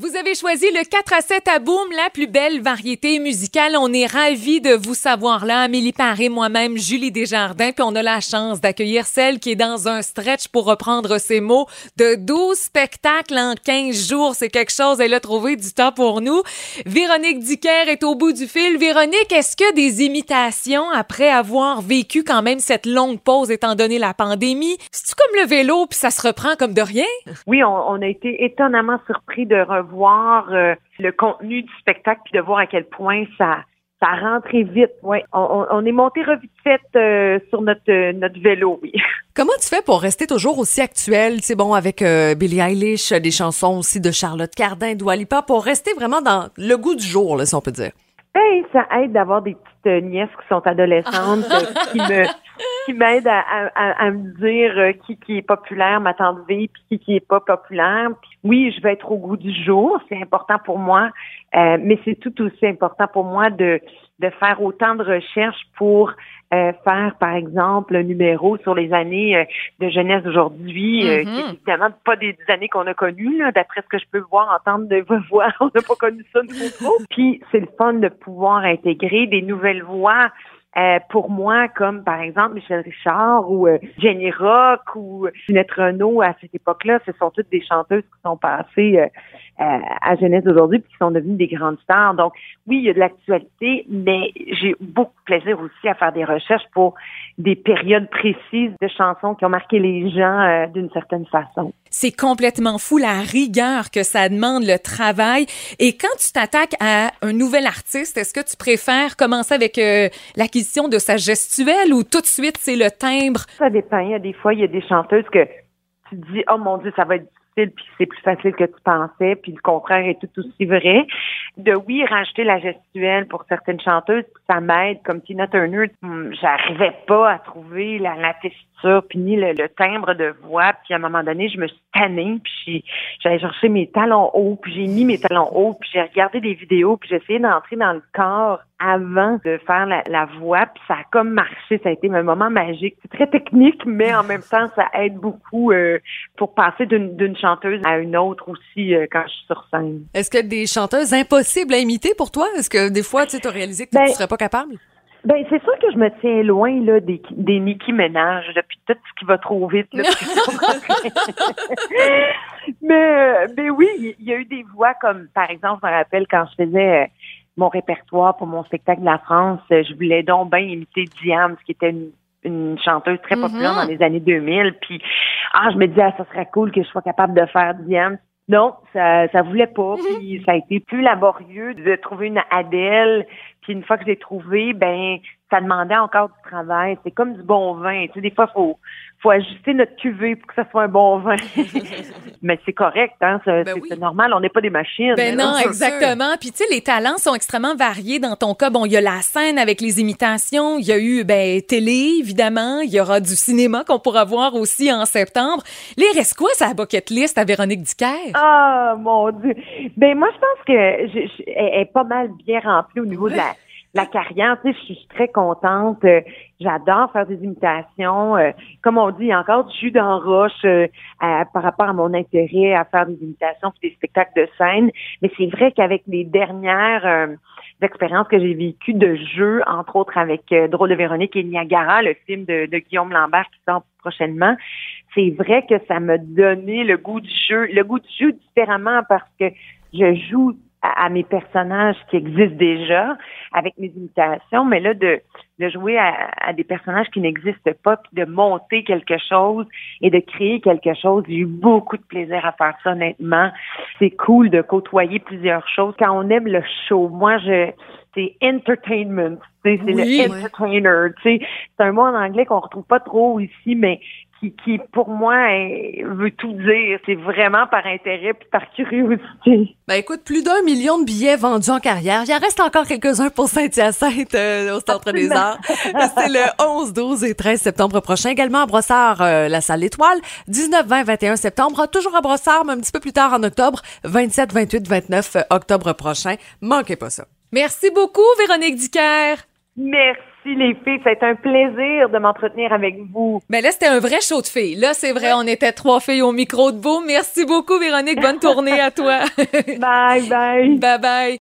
Vous avez choisi le 4 à 7 à Boom, la plus belle variété musicale. On est ravis de vous savoir là. Amélie Paré, moi-même, Julie Desjardins. Puis on a la chance d'accueillir celle qui est dans un stretch, pour reprendre ses mots, de 12 spectacles en 15 jours. C'est quelque chose. Elle a trouvé du temps pour nous. Véronique Dicker est au bout du fil. Véronique, est-ce que des imitations après avoir vécu quand même cette longue pause étant donné la pandémie? C'est-tu comme le vélo puis ça se reprend comme de rien? Oui, on, on a été étonnamment surpris de voir euh, le contenu du spectacle puis de voir à quel point ça ça rentrait vite. Ouais, on, on est monté revite fait euh, sur notre euh, notre vélo. Oui. Comment tu fais pour rester toujours aussi actuel C'est bon avec Billie Eilish, des chansons aussi de Charlotte Cardin, Doualipa, pour rester vraiment dans le goût du jour, là, si on peut dire? Ben, ça aide d'avoir des petites nièces qui sont adolescentes qui me qui m'aident à, à, à, me dire qui qui est populaire, ma tante V, puis qui qui est pas populaire. Puis oui, je vais être au goût du jour, c'est important pour moi, euh, mais c'est tout aussi important pour moi de, de faire autant de recherches pour euh, faire, par exemple, un numéro sur les années euh, de jeunesse d'aujourd'hui, qui mm-hmm. évidemment pas des, années qu'on a connues, d'après ce que je peux voir, entendre de voix, on n'a pas connu ça de trop. Puis c'est le fun de pouvoir intégrer des nouvelles voix euh, pour moi, comme par exemple Michel Richard ou euh, Jenny Rock ou Ginette Renault à cette époque-là, ce sont toutes des chanteuses qui sont passées euh, à jeunesse aujourd'hui puis qui sont devenues des grandes stars. Donc oui, il y a de l'actualité, mais j'ai beaucoup de plaisir aussi à faire des recherches pour des périodes précises de chansons qui ont marqué les gens d'une certaine façon. C'est complètement fou la rigueur que ça demande, le travail. Et quand tu t'attaques à un nouvel artiste, est-ce que tu préfères commencer avec euh, l'acquisition de sa gestuelle ou tout de suite c'est le timbre? Ça dépend. Il y a des fois, il y a des chanteuses que tu dis, oh mon Dieu, ça va être puis c'est plus facile que tu pensais, puis le contraire est tout aussi vrai. De oui, rajouter la gestuelle pour certaines chanteuses, ça m'aide. Comme Tina Turner, hmm, j'arrivais pas à trouver la, la tessiture, puis ni le, timbre de voix. Puis à un moment donné, je me suis tannée, puis j'allais chercher mes talons hauts, puis j'ai mis mes talons hauts, puis j'ai regardé des vidéos, puis j'ai essayé d'entrer dans le corps avant de faire la, voix, puis ça a comme marché, ça a été un moment magique. C'est très technique, mais en même temps, ça aide beaucoup euh, pour passer d'une chanteuse à une autre aussi euh, quand je suis sur scène. Est-ce qu'il y a des chanteuses impossibles à imiter pour toi? Est-ce que des fois, tu as réalisé que tu ne ben, serais pas capable? Ben, c'est sûr que je me tiens loin là des, des Nicki Ménage, depuis tout ce qui va trop vite. mais, euh, mais oui, il y a eu des voix comme, par exemple, je me rappelle quand je faisais mon répertoire pour mon spectacle de la France, je voulais donc bien imiter Diane, qui était une, chanteuse très populaire mm-hmm. dans les années 2000. Puis, ah, je me disais, ah, ça serait cool que je sois capable de faire Diane. Non, ça, ça voulait pas. Mm-hmm. Puis, ça a été plus laborieux de trouver une Adèle. Puis, une fois que j'ai trouvé, ben, ça demandait encore du travail. C'est comme du bon vin. Tu sais, des fois, faut, faut ajuster notre cuvée pour que ça soit un bon vin. Mais c'est correct, hein? C'est ben normal, on n'est pas des machines. Ben non, exactement. Puis tu sais, les talents sont extrêmement variés. Dans ton cas, bon, il y a la scène avec les imitations, il y a eu ben télé, évidemment, il y aura du cinéma qu'on pourra voir aussi en septembre. Les reste quoi sa bucket list à Véronique Dicker? Ah, mon Dieu. Ben moi, je pense que je, elle est pas mal bien remplie au niveau de la la carrière. Tu sais, je suis très contente. Euh, j'adore faire des imitations. Euh, comme on dit, encore du jus dans roche euh, par rapport à mon intérêt à faire des imitations et des spectacles de scène. Mais c'est vrai qu'avec les dernières expériences que j'ai vécues de jeu, entre autres avec Drôle de Véronique et Niagara, le film de, de Guillaume Lambert qui sort prochainement, c'est vrai que ça m'a donné le goût du jeu, le goût du jeu différemment parce que je joue à, mes personnages qui existent déjà avec mes imitations, mais là de, de jouer à, des personnages qui n'existent pas, puis de monter quelque chose et de créer quelque chose. J'ai eu beaucoup de plaisir à faire ça, honnêtement. C'est cool de côtoyer plusieurs choses. Quand on aime le show, moi je c'est entertainment, c'est le entertainer. C'est un mot en anglais qu'on retrouve pas trop ici, mais qui, qui pour moi veut tout dire. C'est vraiment par intérêt puis par curiosité. Ben écoute, plus d'un million de billets vendus en carrière. Il en reste encore quelques-uns pour Saint-Hyacinthe euh, au Centre des Arts. C'est le 11, 12 et 13 septembre prochain. Également à Brossard, euh, la salle Étoile. 19, 20, 21 septembre. Toujours à Brossard, mais un petit peu plus tard en octobre. 27, 28, 29 octobre prochain. Manquez pas ça. Merci beaucoup, Véronique Dicker. Merci. les filles. C'est un plaisir de m'entretenir avec vous. Mais là, c'était un vrai show de filles. Là, c'est vrai, on était trois filles au micro de vous. Merci beaucoup, Véronique. Bonne tournée à toi. bye, bye. Bye bye.